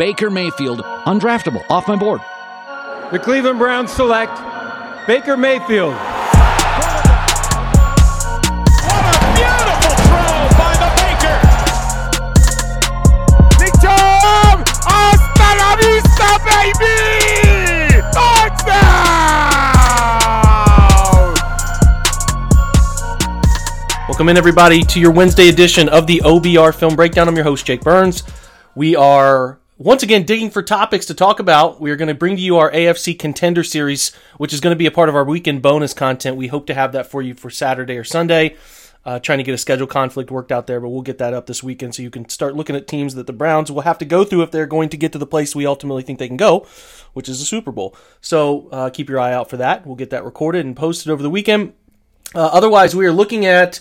Baker Mayfield, undraftable, off my board. The Cleveland Browns select Baker Mayfield. What a beautiful throw by the Baker. Nick Chubb! Hasta la vista, baby! Touchdown! Welcome in, everybody, to your Wednesday edition of the OBR Film Breakdown. I'm your host, Jake Burns. We are once again digging for topics to talk about. We are going to bring to you our AFC Contender Series, which is going to be a part of our weekend bonus content. We hope to have that for you for Saturday or Sunday. Uh, trying to get a schedule conflict worked out there, but we'll get that up this weekend so you can start looking at teams that the Browns will have to go through if they're going to get to the place we ultimately think they can go, which is the Super Bowl. So uh, keep your eye out for that. We'll get that recorded and posted over the weekend. Uh, otherwise, we are looking at,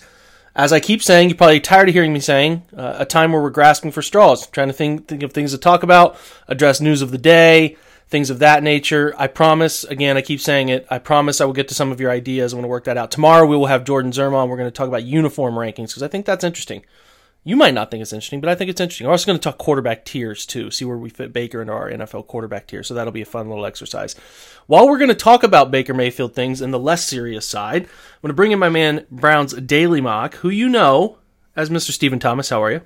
as I keep saying, you're probably tired of hearing me saying, uh, a time where we're grasping for straws, trying to think, think of things to talk about, address news of the day, things of that nature. I promise, again, I keep saying it, I promise I will get to some of your ideas. I want to work that out. Tomorrow we will have Jordan Zerma. We're going to talk about uniform rankings because I think that's interesting. You might not think it's interesting, but I think it's interesting. We're also going to talk quarterback tiers too, see where we fit Baker into our NFL quarterback tier. So that'll be a fun little exercise. While we're going to talk about Baker Mayfield things and the less serious side, I'm going to bring in my man Brown's Daily Mock, who you know as Mr. Stephen Thomas. How are you?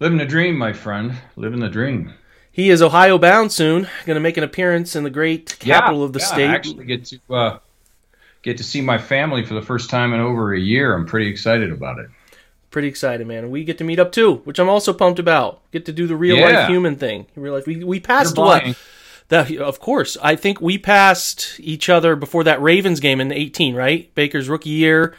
Living the dream, my friend. Living the dream. He is Ohio bound soon, going to make an appearance in the great capital of the yeah, state. I actually get to uh, get to see my family for the first time in over a year. I'm pretty excited about it. Pretty excited, man. We get to meet up too, which I'm also pumped about. Get to do the real Yeah. life human thing. Real life. We we passed what? That of course. I think we passed each other before that Ravens game in the 18, right? Baker's rookie year.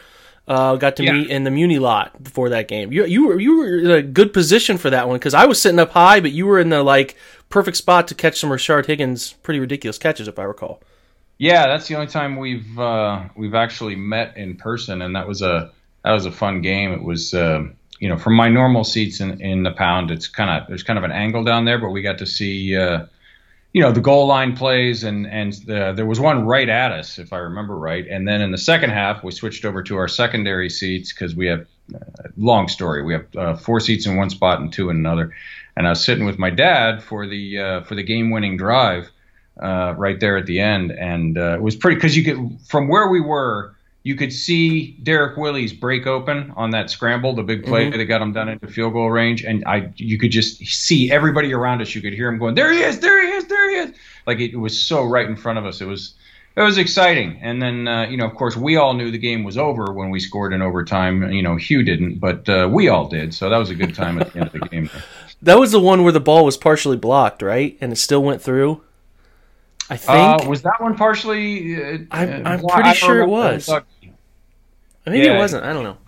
Uh, got to Yeah. meet in the Muni lot before that game. You you were you were in a good position for that one because I was sitting up high, but you were in the like perfect spot to catch some Rashard Higgins pretty ridiculous catches, if I recall. Yeah, that's the only time we've uh, we've actually met in person, and that was a that was a fun game. It was uh, you know from my normal seats in, in the pound, it's kind of there's kind of an angle down there, but we got to see uh, you know the goal line plays, and and the, there was one right at us if I remember right, and then in the second half we switched over to our secondary seats because we have uh, long story. We have uh, four seats in one spot and two in another, and I was sitting with my dad for the uh, for the game winning drive uh, right there at the end, and uh, it was pretty because you could from where we were, you could see Derrick Willies break open on that scramble, the big play that got him done into field goal range, and I you could just see everybody around us. You could hear him going, "There he is! There he is! There he is!" Like it, was so right in front of us. It was it was exciting, and then uh, you know, of course, we all knew the game was over when we scored in overtime. You know, Hugh didn't, but uh, we all did, so that was a good time at the end of the game. That was the one where the ball was partially blocked, right? And it still went through. I think. Uh, was that one partially? Uh, I'm- uh, I'm well, pretty sure it was. Maybe yeah. it wasn't. I don't know.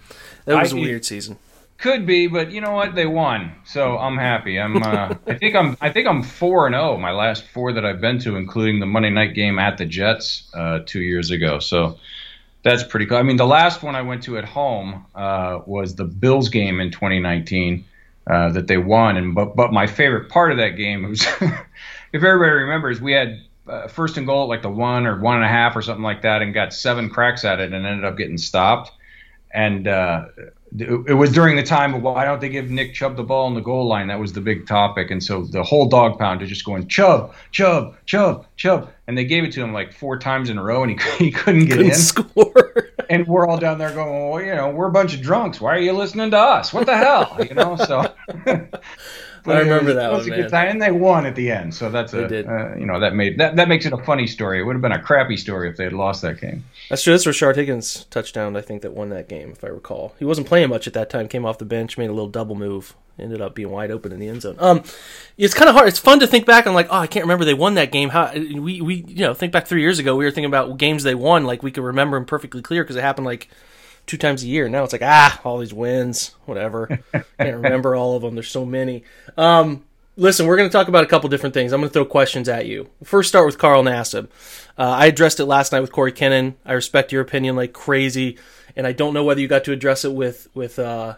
That was a I- weird season. Could be, but you know what? They won, so I'm happy. I'm. Uh, I think I'm. I think I'm four and zero. My last four that I've been to, including the Monday night game at the Jets uh, two years ago. So that's pretty cool. I mean, the last one I went to at home uh, was the Bills game in 2019 uh, that they won. And but but my favorite part of that game was, if everybody remembers, we had uh, first and goal at like the one or one and a half or something like that, and got seven cracks at it, and ended up getting stopped. And uh, it was during the time of why don't they give Nick Chubb the ball on the goal line? That was the big topic, and so the whole dog pound is just going Chubb, Chubb, Chubb, Chubb, and they gave it to him like four times in a row, and he, he couldn't get Couldn't in. score. And we're all down there going, well, you know, we're a bunch of drunks. Why are you listening to us? What the hell, you know? So. I remember that was one, a good time, and they won at the end. So that's They a, did. Uh, you know, that made that that makes it a funny story. It would have been a crappy story if they had lost that game. That's true. That's Rashard Higgins touchdown. I think that won that game, if I recall. He wasn't playing much at that time. Came off the bench, made a little double move, ended up being wide open in the end zone. Um, it's kind of hard. It's fun to think back on, like, oh, I can't remember they won that game. How we we you know think back three years ago, we were thinking about games they won, like we could remember them perfectly clear because it happened like two times a year. Now it's like ah, all these wins, whatever. can't remember all of them. There's so many. Um, listen, we're going to talk about a couple different things. I'm going to throw questions at you. First, start with Carl Nassib. Uh, I addressed it last night with Corey Kennan. I respect your opinion like crazy, and I don't know whether you got to address it with with uh,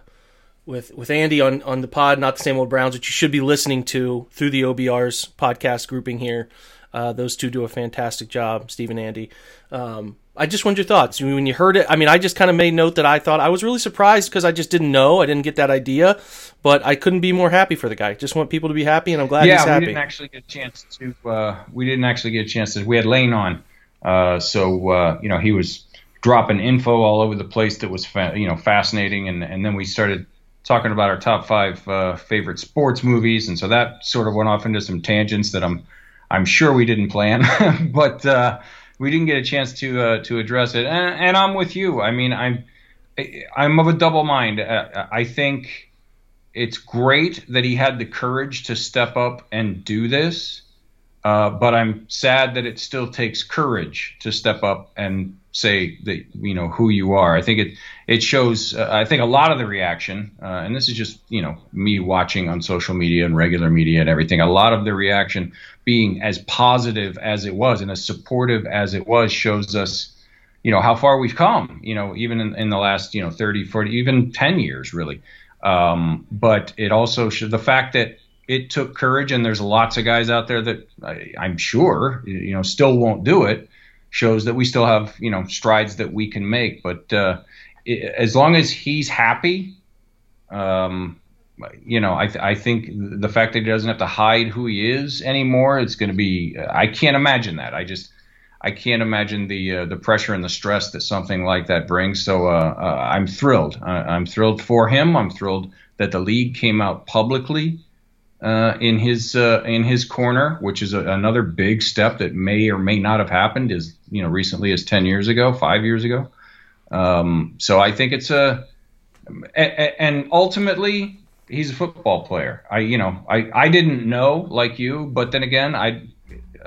with with Andy on on the pod, not the same old Browns, which you should be listening to through the OBR's podcast grouping here. Uh, those two do a fantastic job, Steve and Andy. Um, I just wanted your thoughts when you heard it. I mean, I just kind of made note that I thought I was really surprised because I just didn't know. I didn't get that idea, but I couldn't be more happy for the guy. Just want people to be happy, and I'm glad yeah, he's happy. we didn't actually get a chance to. Uh, we didn't actually get a chance to. We had Lane on, uh, so uh, you know he was dropping info all over the place that was fa- you know fascinating, and and then we started talking about our top five uh, favorite sports movies, and so that sort of went off into some tangents that I'm I'm sure we didn't plan, but uh, we didn't get a chance to uh, to address it. And, and, I'm with you. I mean, I'm I'm of a double mind. Uh, I think it's great that he had the courage to step up and do this, uh, but I'm sad that it still takes courage to step up and say that you know who you are. I think it it shows. Uh, I think a lot of the reaction, uh, and this is just you know me watching on social media and regular media and everything. A lot of the reaction being as positive as it was and as supportive as it was shows us you know how far we've come you know even in, in the last you know 30 40 even 10 years really um, but it also should the fact that it took courage and there's lots of guys out there that I, i'm sure you know still won't do it shows that we still have you know strides that we can make but uh, it, as long as he's happy um, you know, I, th- I think the fact that he doesn't have to hide who he is anymore, it's going to be. I can't imagine that. I just, I can't imagine the uh, the pressure and the stress that something like that brings. So uh, uh, I'm thrilled. I'm thrilled for him. I'm thrilled that the league came out publicly uh, in his uh, in his corner, which is a, another big step that may or may not have happened as you know recently as ten years ago, five years ago. Um, so I think it's a and ultimately he's a football player. I you know I I didn't know like you, but then again I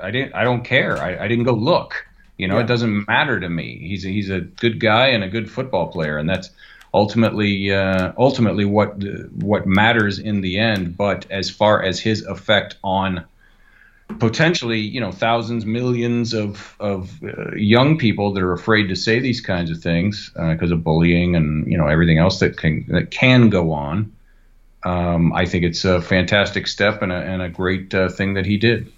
I didn't I don't care. I, I didn't go look. You know, yeah. it doesn't matter to me. He's a, he's a good guy and a good football player, and that's ultimately uh, ultimately what what matters in the end. But as far as his effect on potentially you know thousands millions of of uh, young people that are afraid to say these kinds of things because uh, of bullying and you know everything else that can that can go on um, I think it's a fantastic step and a, and a great uh, thing that he did.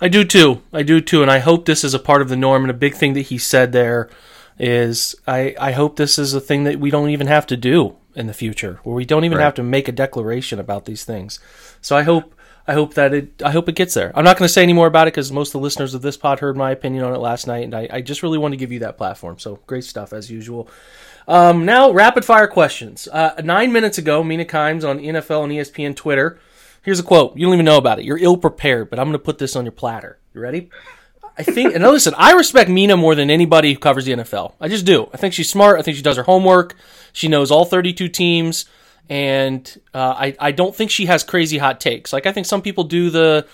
I do too. I do too, and I hope this is a part of the norm. And a big thing that he said there is, I, I hope this is a thing that we don't even have to do in the future, where we don't even right. have to make a declaration about these things. So I hope I hope that it I hope it gets there. I'm not going to say any more about it because most of the listeners of this pod heard my opinion on it last night, and I, I just really want to give you that platform. So great stuff as usual. Um, now, rapid fire questions. Uh, nine minutes ago, Mina Kimes on NFL and ESPN Twitter. Here's a quote. You don't even know about it. You're ill prepared, but I'm going to put this on your platter. You ready? I think, and listen, I respect Mina more than anybody who covers the NFL. I just do. I think she's smart. I think she does her homework. She knows all 32 teams, and uh, I I don't think she has crazy hot takes. Like I think some people do the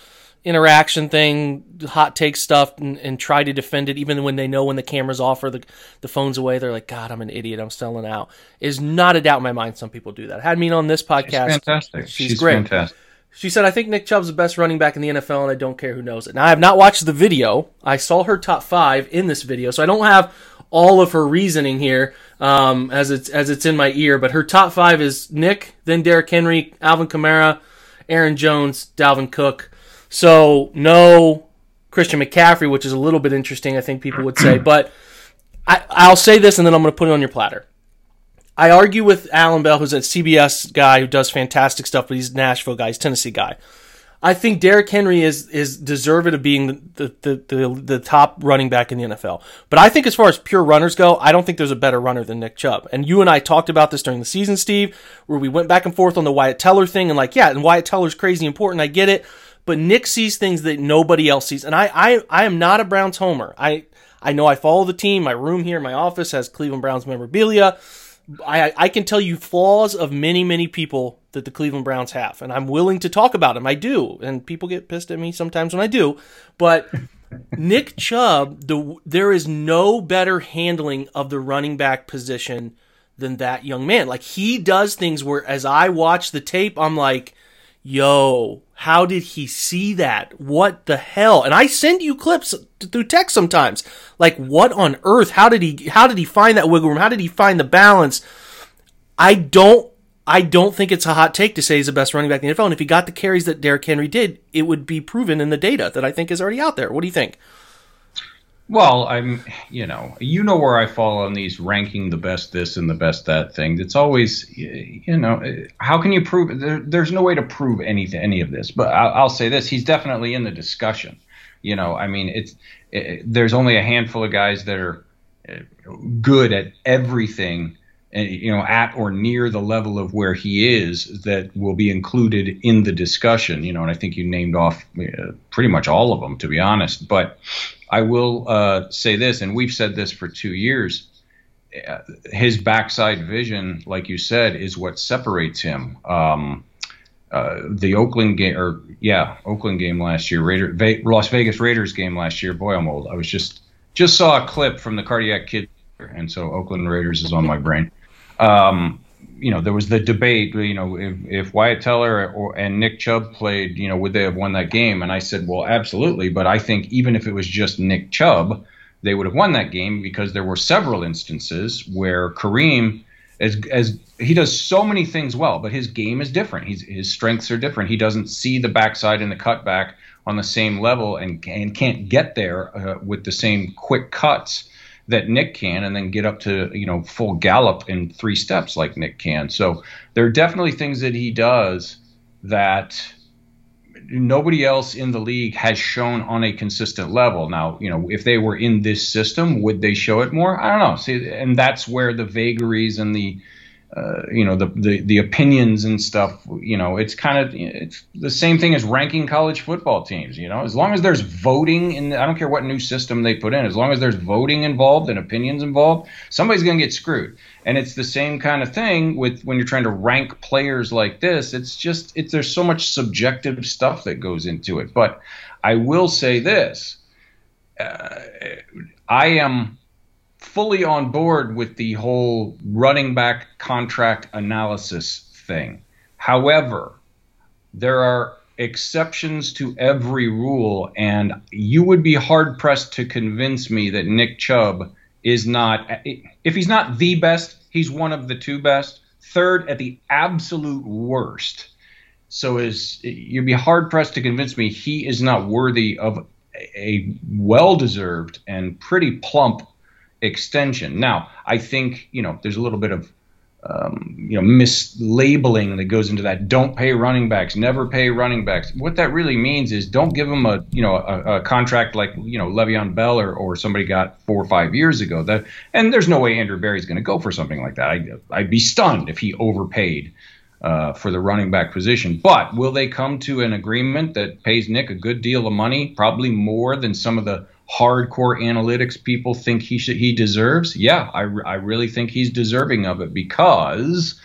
interaction thing, hot take stuff, and, and, try to defend it, even when they know when the camera's off or the, the phone's away. They're like, God, I'm an idiot. I'm selling out. Is not a doubt in my mind. Some people do that. I had Mina on this podcast. She's fantastic. She's, She's great. Fantastic. She said, I think Nick Chubb's the best running back in the NFL, and I don't care who knows it. Now, I have not watched the video. I saw her top five in this video, so I don't have all of her reasoning here um, as it's as it's in my ear. But her top five is Nick, then Derrick Henry, Alvin Kamara, Aaron Jones, Dalvin Cook. So no Christian McCaffrey, which is a little bit interesting, I think people would say. But I, I'll say this, and then I'm going to put it on your platter. I argue with Alan Bell, who's a CBS guy who does fantastic stuff, but he's a Nashville guy, he's Tennessee guy. I think Derrick Henry is is deserved of being the, the, the, the, top running back in the NFL. But I think as far as pure runners go, I don't think there's a better runner than Nick Chubb. And you and I talked about this during the season, Steve, where we went back and forth on the Wyatt Teller thing and like, yeah, and Wyatt Teller's crazy important, I get it but Nick sees things that nobody else sees. And I, I, I am not a Browns homer. I, I know I follow the team. My room here my office has Cleveland Browns memorabilia. I, I can tell you flaws of many, many people that the Cleveland Browns have, and I'm willing to talk about them. I do, and people get pissed at me sometimes when I do. But Nick Chubb, the there is no better handling of the running back position than that young man. Like he does things where, as I watch the tape, I'm like, yo, how did he see that? What the hell? And I send you clips through text sometimes. Like, what on earth? How did he, how did he find that wiggle room? How did he find the balance? I don't, I don't think it's a hot take to say he's the best running back in the NFL. And if he got the carries that Derrick Henry did, it would be proven in the data that I think is already out there. What do you think? Well, I'm, you know, you know where I fall on these ranking the best this and the best that thing. It's always, you know, how can you prove? There, there's no way to prove anything, any of this. But I'll, I'll, say this: he's definitely in the discussion. You know, I mean, it's it, there's only a handful of guys that are uh, good at everything you know, at or near the level of where he is that will be included in the discussion. You know, and I think you named off uh, pretty much all of them, to be honest. But I will uh, say this, and we've said this for two years. His backside vision, like you said, is what separates him. Um, uh, the Oakland game, or yeah, Oakland game last year, Raider, Ve- Las Vegas Raiders game last year. Boy, I'm old. I was just just saw a clip from the Cardiac Kid, and so Oakland Raiders is on my brain um, you know, there was the debate, you know, if, if Wyatt Teller or, and Nick Chubb played, you know, would they have won that game? And I said, well, absolutely. But I think even if it was just Nick Chubb, they would have won that game because there were several instances where Kareem, as, as he does so many things well, but his game is different. He's, his strengths are different. He doesn't see the backside and the cutback on the same level and, and can't get there uh, with the same quick cuts that Nick can, and then get up to you know full gallop in three steps like Nick can. So there are definitely things that he does that nobody else in the league has shown on a consistent level. Now, you know, if they were in this system, would they show it more? I don't know. See, and that's where the vagaries and the uh, you know the, the the opinions and stuff you know it's kind of it's the same thing as ranking college football teams you know? As long as there's voting in i don't care what new system they put in as long as there's voting involved and opinions involved somebody's going to get screwed. And it's the same kind of thing with when you're trying to rank players like this it's just it's there's so much subjective stuff that goes into it. But i will say this uh, i am fully on board with the whole running back contract analysis thing. However, there are exceptions to every rule, and you would be hard pressed to convince me that Nick Chubb is not, if he's not the best, he's one of the two best, third at the absolute worst. So is you'd be hard pressed to convince me he is not worthy of a well deserved and pretty plump extension. Now, I think you know there's a little bit of um, you know mislabeling that goes into that. Don't pay running backs, never pay running backs. What that really means is don't give them a you know a, a contract like you know Le'Veon Bell or, or somebody got four or five years ago. That and there's no way Andrew Berry's going to go for something like that. I, I'd be stunned if he overpaid. Uh, for the running back position. But will they come to an agreement that pays Nick a good deal of money, probably more than some of the hardcore analytics people think he should he deserves, yeah, I, I really think he's deserving of it because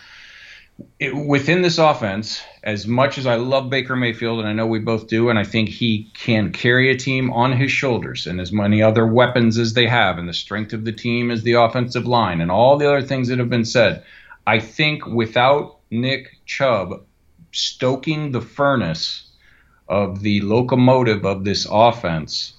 it, within this offense, as much as I love Baker Mayfield, and I know we both do, and I think he can carry a team on his shoulders, and as many other weapons as they have, and the strength of the team is the offensive line, and all the other things that have been said, I think without Nick Chubb stoking the furnace of the locomotive of this offense,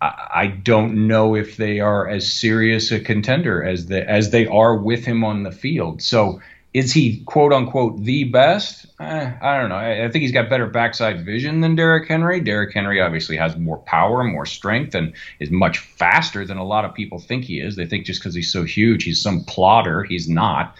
I don't know if they are as serious a contender as the, as they are with him on the field. So is he quote unquote the best? Eh, I don't know. I, I, think he's got better backside vision than Derrick Henry. Derrick Henry obviously has more power, more strength, and is much faster than a lot of people think he is. They think just because he's so huge, he's some plotter. He's not.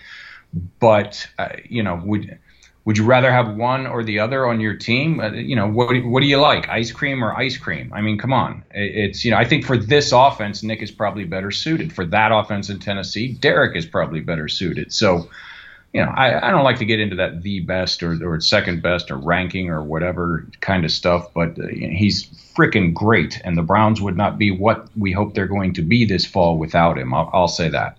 But uh, you know, would would you rather have one or the other on your team? Uh, you know, what what do you like, ice cream or ice cream? I mean, come on. It's you know, I think for this offense, Nick is probably better suited. For that offense in Tennessee, Derrick is probably better suited. So, you know, I, I don't like to get into that the best or or second best or ranking or whatever kind of stuff, but uh, you know, he's freaking great, and the Browns would not be what we hope they're going to be this fall without him. I'll, I'll say that.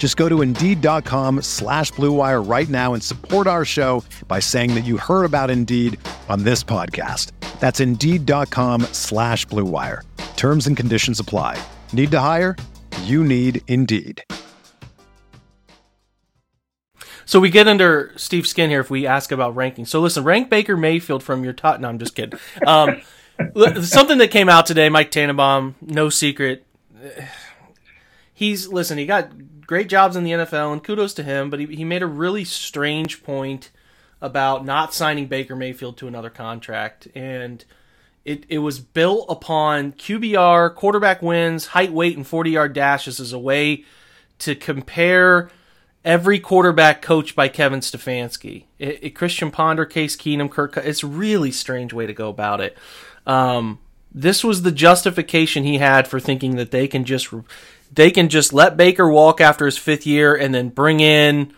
Just go to Indeed.com slash BlueWire right now and support our show by saying that you heard about Indeed on this podcast. That's Indeed.com slash BlueWire. Terms and conditions apply. Need to hire? You need Indeed. So we get under Steve's skin here if we ask about ranking. So listen, rank Baker Mayfield from your top. No, I'm just kidding. Um, something that came out today, Mike Tannenbaum, no secret. He's listen. He got great jobs in the NFL, and kudos to him. But he, he made a really strange point about not signing Baker Mayfield to another contract, and it it was built upon QBR, quarterback wins, height, weight, and 40 yard dashes as a way to compare every quarterback coached by Kevin Stefanski. It, it, Christian Ponder, Case Keenum, Kirk. It's a really strange way to go about it. Um, this was the justification he had for thinking that they can just they can just let Baker walk after his fifth year and then bring in.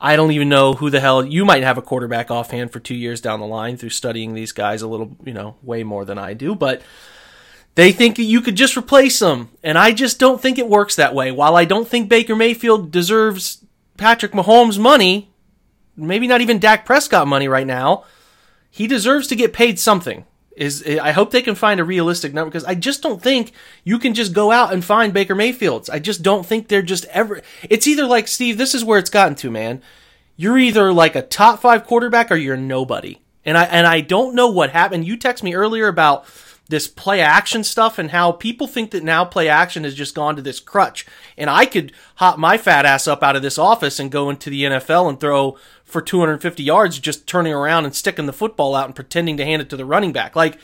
I don't even know who the hell you might have a quarterback offhand for two years down the line through studying these guys a little, you know, way more than I do. But they think that you could just replace them, and I just don't think it works that way. While I don't think Baker Mayfield deserves Patrick Mahomes money, maybe not even Dak Prescott money right now, he deserves to get paid something is I hope they can find a realistic number because I just don't think you can just go out and find Baker Mayfields. I just don't think they're just ever. It's either like Steve. This is where it's gotten to, man. You're either like a top five quarterback or you're nobody. And I and I don't know what happened. You text me earlier about this play action stuff and how people think that now play action has just gone to this crutch. And I could hop my fat ass up out of this office and go into the NFL and throw for 250 yards, just turning around and sticking the football out and pretending to hand it to the running back. Like,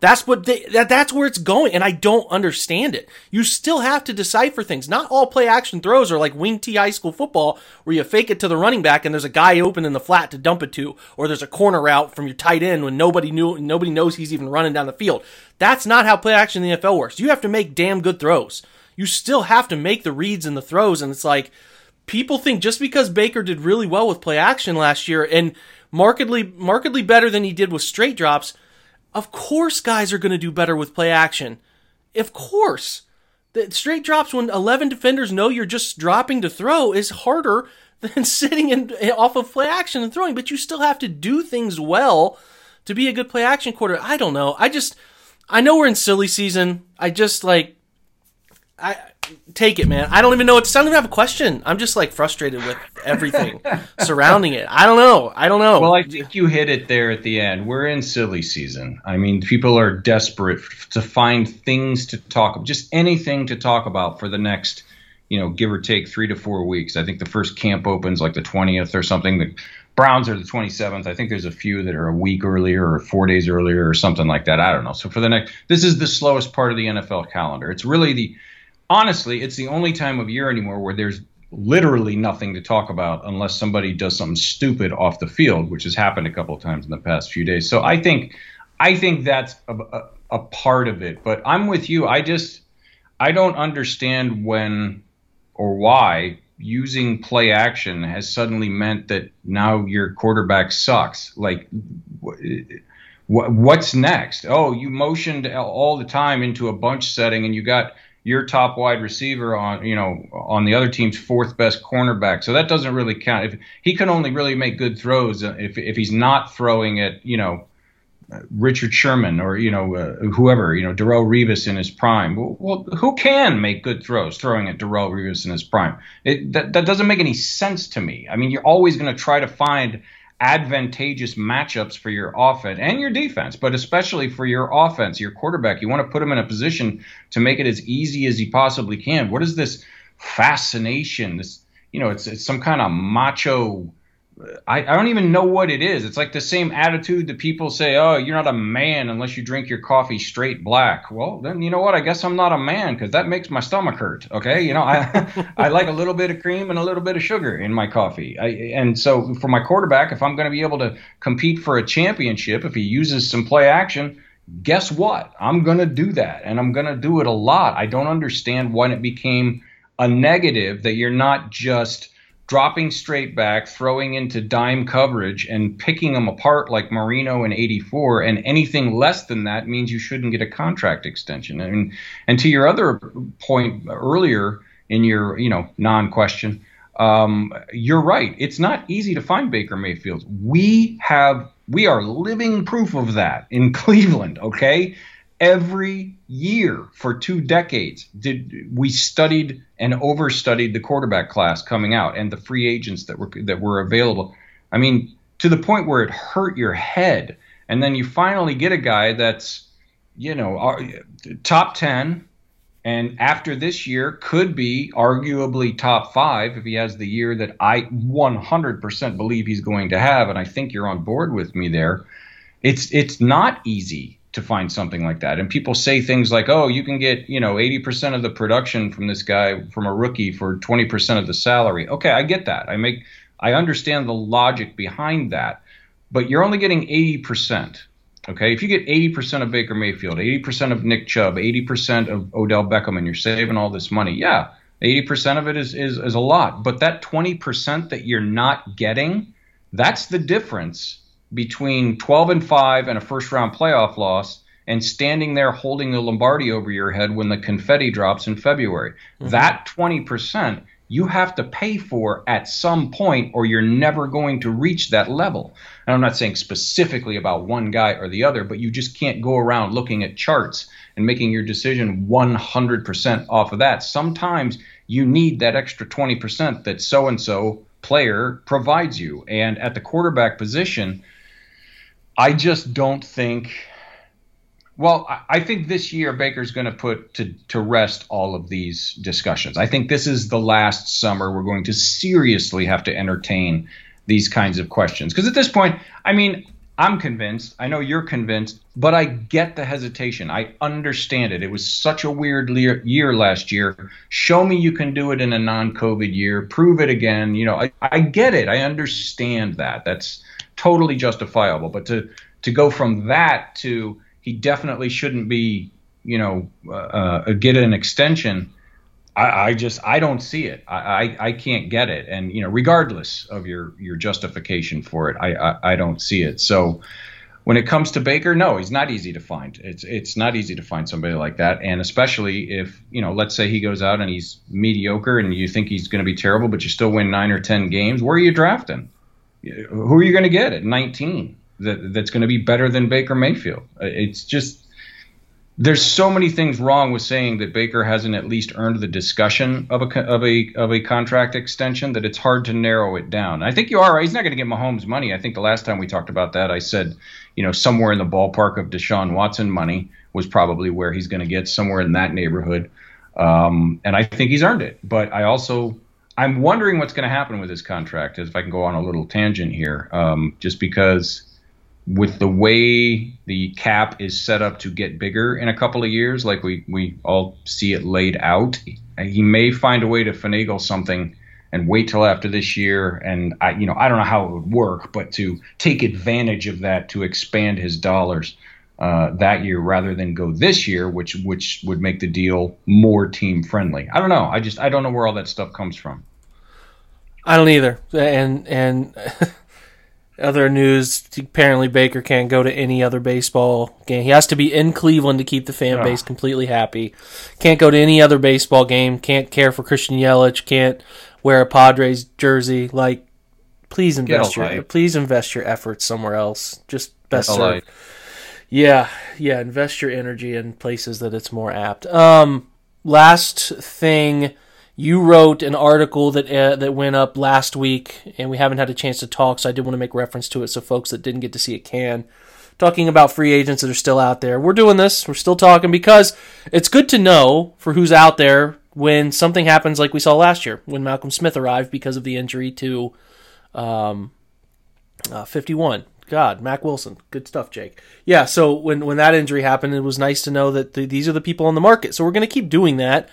that's what they, that, that's where it's going. And I don't understand it. You still have to decipher things. Not all play action throws are like wing T high school football where you fake it to the running back and there's a guy open in the flat to dump it to, or there's a corner route from your tight end when nobody knew, nobody knows he's even running down the field. That's not how play action in the NFL works. You have to make damn good throws. You still have to make the reads and the throws. And it's like, people think just because Baker did really well with play action last year and markedly, markedly better than he did with straight drops, of course, guys are going to do better with play action. Of course. The straight drops when 11 defenders know you're just dropping to throw is harder than sitting in, eh, off of play action and throwing, but you still have to do things well to be a good play action quarter. I don't know. I just, I know we're in silly season. I just like, I take it, man. I don't even know what to. I don't even have a question. I'm just like frustrated with everything surrounding it. I don't know. I don't know. Well, I think you hit it there at the end. We're in silly season. I mean, people are desperate to find things to talk, about, just anything to talk about for the next, you know, give or take three to four weeks. I think the first camp opens like the 20th or something. The Browns are the 27th. I think there's a few that are a week earlier or four days earlier or something like that. I don't know. So for the next, this is the slowest part of the NFL calendar. It's really the honestly, it's the only time of year anymore where there's literally nothing to talk about unless somebody does something stupid off the field, which has happened a couple of times in the past few days. So I think I think that's a, a, a part of it. But I'm with you. I just I don't understand when or why using play action has suddenly meant that now your quarterback sucks. Like, what's next? Oh, you motioned all the time into a bunch setting and you got your top wide receiver on you know on the other team's fourth best cornerback. So that doesn't really count. If he can only really make good throws if if he's not throwing at you know Richard Sherman or you know uh, whoever you know Darrelle Revis in his prime. Well, well, who can make good throws throwing at Darrelle Revis in his prime? It, that that doesn't make any sense to me. I mean, you're always going to try to find advantageous matchups for your offense and your defense, but especially for your offense, your quarterback. You want to put him in a position to make it as easy as he possibly can. What is this fascination? This, you know, it's it's some kind of macho I, I don't even know what it is. It's like the same attitude that people say, oh, you're not a man unless you drink your coffee straight black. Well, then you know what? I guess I'm not a man because that makes my stomach hurt. Okay, you know, I I like a little bit of cream and a little bit of sugar in my coffee. I, and so for my quarterback, if I'm going to be able to compete for a championship, if he uses some play action, guess what? I'm going to do that, and I'm going to do it a lot. I don't understand when it became a negative that you're not just dropping straight back, throwing into dime coverage, and picking them apart like Marino in '84. And anything less than that means you shouldn't get a contract extension. And and to your other point earlier in your you know non-question, um, you're right. It's not easy to find Baker Mayfield. We have we are living proof of that in Cleveland. Okay, every year for two decades did we studied and overstudied the quarterback class coming out and the free agents that were that were available. I mean, to the point where it hurt your head. And then you finally get a guy that's, you know, uh, top 10 and after this year could be arguably top 5 if he has the year that I 100% believe he's going to have and I think you're on board with me there. It's it's not easy to find something like that. And people say things like, "Oh, you can get, you know, 80% of the production from this guy from a rookie for 20% of the salary." Okay, I get that. I make I understand the logic behind that. But you're only getting 80%. Okay? If you get 80% of Baker Mayfield, 80% of Nick Chubb, 80% of Odell Beckham and you're saving all this money. Yeah, 80% of it is is is a lot. But that 20% that you're not getting, that's the difference between 12 and 5 and a first round playoff loss and standing there holding the Lombardi over your head when the confetti drops in February. Mm-hmm. That 20% you have to pay for at some point or you're never going to reach that level. And I'm not saying specifically about one guy or the other, but you just can't go around looking at charts and making your decision 100% off of that. Sometimes you need that extra 20% that so and so player provides you. And at the quarterback position, I just don't think. Well, I think this year Baker's going to put to, to rest all of these discussions. I think this is the last summer we're going to seriously have to entertain these kinds of questions. Because at this point, I mean, I'm convinced. I know you're convinced, but I get the hesitation. I understand it. It was such a weird year last year. Show me you can do it in a non-COVID year. Prove it again. You know, I, I get it. I understand that. That's totally justifiable. But to to go from that to he definitely shouldn't be, you know, uh, uh, get an extension. I, I, just I don't see it. I, I, I can't get it. And you know, regardless of your your justification for it, I, I I don't see it. So when it comes to Baker, no, he's not easy to find. It's it's not easy to find somebody like that, and especially if you know, let's say he goes out and he's mediocre, and you think he's going to be terrible, but you still win nine or ten games. Where are you drafting? who are you going to get at 19 that, that's going to be better than Baker Mayfield? It's just there's so many things wrong with saying that Baker hasn't at least earned the discussion of a of a of a contract extension that it's hard to narrow it down. I think you are right. He's not going to get Mahomes money. I think the last time we talked about that, I said, you know, somewhere in the ballpark of Deshaun Watson money was probably where he's going to get somewhere in that neighborhood. Um, and I think he's earned it. But I also I'm wondering what's going to happen with his contract. If I can go on a little tangent here, um, just because with the way the cap is set up to get bigger in a couple of years, like we we all see it laid out, he may find a way to finagle something and wait till after this year. And I, you know, I don't know how it would work, but to take advantage of that to expand his dollars. Uh, that year rather than go this year, which which would make the deal more team friendly. I don't know. I just I don't know where all that stuff comes from. I don't either. And and other news, apparently Baker can't go to any other baseball game. He has to be in Cleveland to keep the fan base completely happy. Can't go to any other baseball game. Can't care for Christian Yelich. Can't wear a Padres jersey. Like, please invest your light. please invest your efforts somewhere else. Just best served. Yeah, yeah. Invest your energy in places that it's more apt. Um, last thing you wrote an article that uh, that went up last week, and we haven't had a chance to talk, so I did want to make reference to it so folks that didn't get to see it can. Talking about free agents that are still out there. We're doing this. We're still talking because it's good to know for who's out there when something happens like we saw last year when Malcolm Smith arrived because of the injury to um, uh, 51. God, Mac Wilson, good stuff, Jake. Yeah, so when when that injury happened, it was nice to know that the, these are the people on the market. So we're going to keep doing that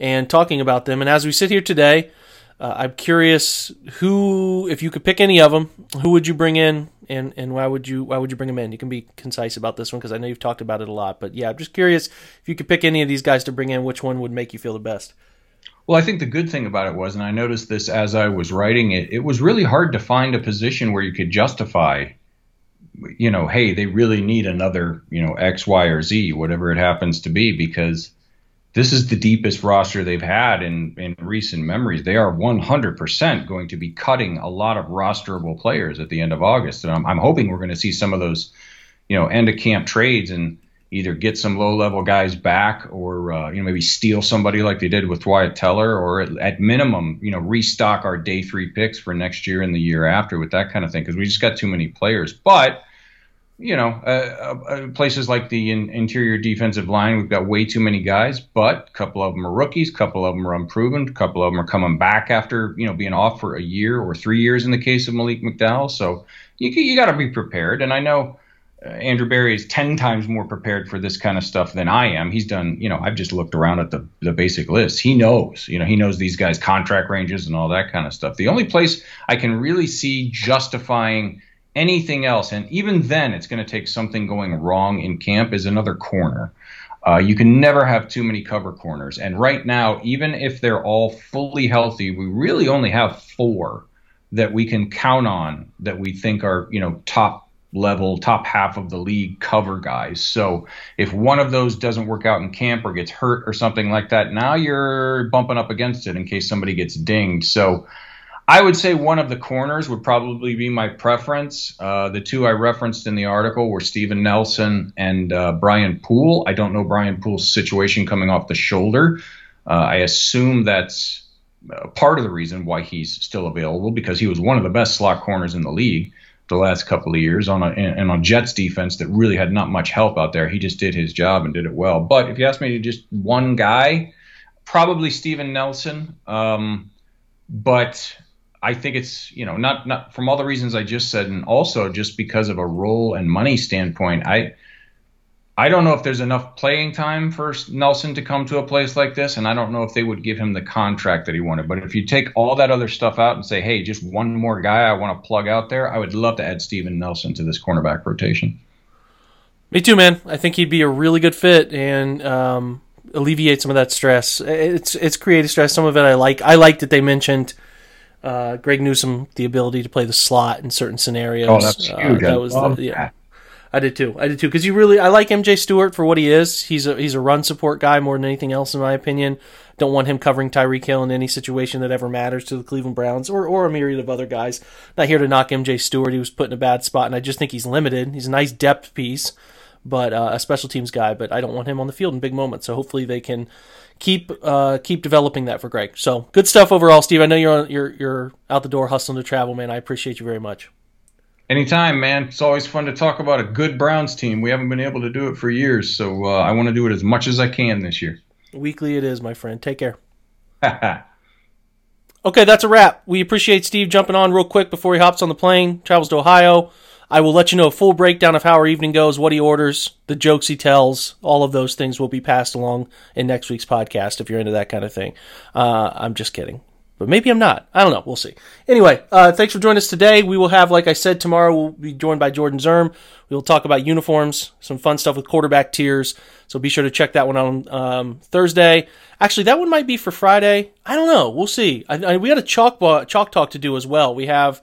and talking about them. And as we sit here today, uh, I'm curious who, if you could pick any of them, who would you bring in, and and why would you why would you bring them in? You can be concise about this one because I know you've talked about it a lot. But yeah, I'm just curious if you could pick any of these guys to bring in, which one would make you feel the best. Well, I think the good thing about it was, and I noticed this as I was writing it, it was really hard to find a position where you could justify, you know, hey, they really need another, you know, X, Y, or Z, whatever it happens to be, because this is the deepest roster they've had in, in recent memories. They are 100% going to be cutting a lot of rosterable players at the end of August. And I'm, I'm hoping we're going to see some of those, you know, end of camp trades and either get some low level guys back or, uh, you know, maybe steal somebody like they did with Wyatt Teller or at, at, minimum, you know, restock our day three picks for next year and the year after with that kind of thing because we just got too many players. But, you know, uh, uh, places like the in, interior defensive line, we've got way too many guys, but a couple of them are rookies, a couple of them are unproven, a couple of them are coming back after you know being off for a year or three years in the case of Malik McDowell. So you you got to be prepared, and I know. Uh, Andrew Berry is 10 times more prepared for this kind of stuff than I am. He's done, you know, I've just looked around at the, the basic list. He knows, you know, he knows these guys' contract ranges and all that kind of stuff. The only place I can really see justifying anything else, and even then, it's going to take something going wrong in camp, is another corner. Uh, you can never have too many cover corners. And right now, even if they're all fully healthy, we really only have four that we can count on that we think are, you know, top level, top half of the league cover guys. So if one of those doesn't work out in camp or gets hurt or something like that, now you're bumping up against it in case somebody gets dinged. So I would say one of the corners would probably be my preference. Uh, the two I referenced in the article were Steven Nelson and uh, Brian Poole. I don't know Brian Poole's situation coming off the shoulder. Uh, I assume that's uh, part of the reason why he's still available because he was one of the best slot corners in the league the last couple of years on a, and on Jets defense that really had not much help out there. He just did his job and did it well. But if you ask me to just one guy, probably Steven Nelson. Um, but I think it's you know not not from all the reasons I just said, and also just because of a role and money standpoint. I I don't know if there's enough playing time for Nelson to come to a place like this, and I don't know if they would give him the contract that he wanted. But if you take all that other stuff out and say, hey, just one more guy I want to plug out there, I would love to add Steven Nelson to this cornerback rotation. Me too, man. I think he'd be a really good fit and um, alleviate some of that stress. It's it's creative stress. Some of it I like. I like that they mentioned uh, Greg Newsome the ability to play the slot in certain scenarios. Oh, that's huge. Uh, that was the, yeah. I did too. I did too because you really I like MJ Stewart for what he is. He's a he's a run support guy more than anything else in my opinion. Don't want him covering Tyreek Hill in any situation that ever matters to the Cleveland Browns or or a myriad of other guys. Not here to knock MJ Stewart. He was put in a bad spot, and I just think he's limited. He's a nice depth piece, but uh, a special teams guy. But I don't want him on the field in big moments. So hopefully they can keep uh, keep developing that for Greg. So good stuff overall, Steve. I know you're on, you're you're out the door hustling to travel, man. I appreciate you very much. Anytime, man. It's always fun to talk about a good Browns team. We haven't been able to do it for years, so uh, I want to do it as much as I can this year. Weekly it is, my friend. Take care. okay, that's a wrap. We appreciate Steve jumping on real quick before he hops on the plane, travels to Ohio. I will let you know a full breakdown of how our evening goes, what he orders, the jokes he tells. All of those things will be passed along in next week's podcast if you're into that kind of thing. Uh, I'm just kidding. But maybe I'm not. I don't know. We'll see. Anyway, uh, thanks for joining us today. We will have, like I said, tomorrow we'll be joined by Jordan Zirm. We will talk about uniforms, some fun stuff with quarterback tiers. So be sure to check that one out on um, Thursday. Actually, that one might be for Friday. I don't know. We'll see. I, I, we got a chalk, chalk talk to do as well. We have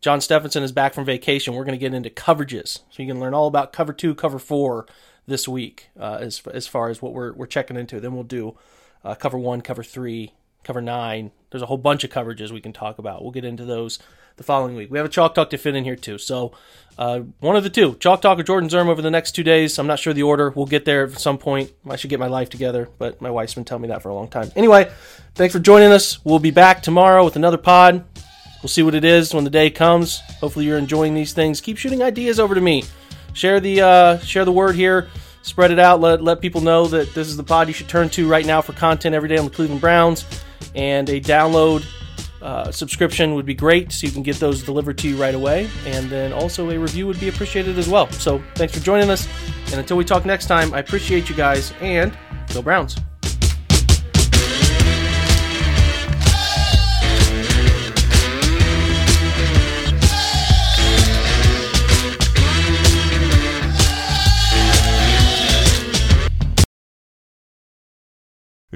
John Stephenson is back from vacation. We're going to get into coverages, so you can learn all about cover two, cover four this week, uh, as as far as what we're we're checking into. Then we'll do uh, cover one, cover three, cover nine. There's a whole bunch of coverages we can talk about. We'll get into those the following week. We have a chalk talk to fit in here too. So uh, one of the two, chalk talk or Jordan Zirm over the next two days. I'm not sure the order. We'll get there at some point. I should get my life together, but my wife's been telling me that for a long time. Anyway, thanks for joining us. We'll be back tomorrow with another pod. We'll see what it is when the day comes. Hopefully, you're enjoying these things. Keep shooting ideas over to me. Share the uh, share the word here. Spread it out. Let let people know that this is the pod you should turn to right now for content every day on the Cleveland Browns. And a download uh, subscription would be great, so you can get those delivered to you right away. And then also a review would be appreciated as well. So thanks for joining us. And until we talk next time, I appreciate you guys and go Browns.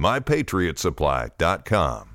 MyPatriotSupply.com.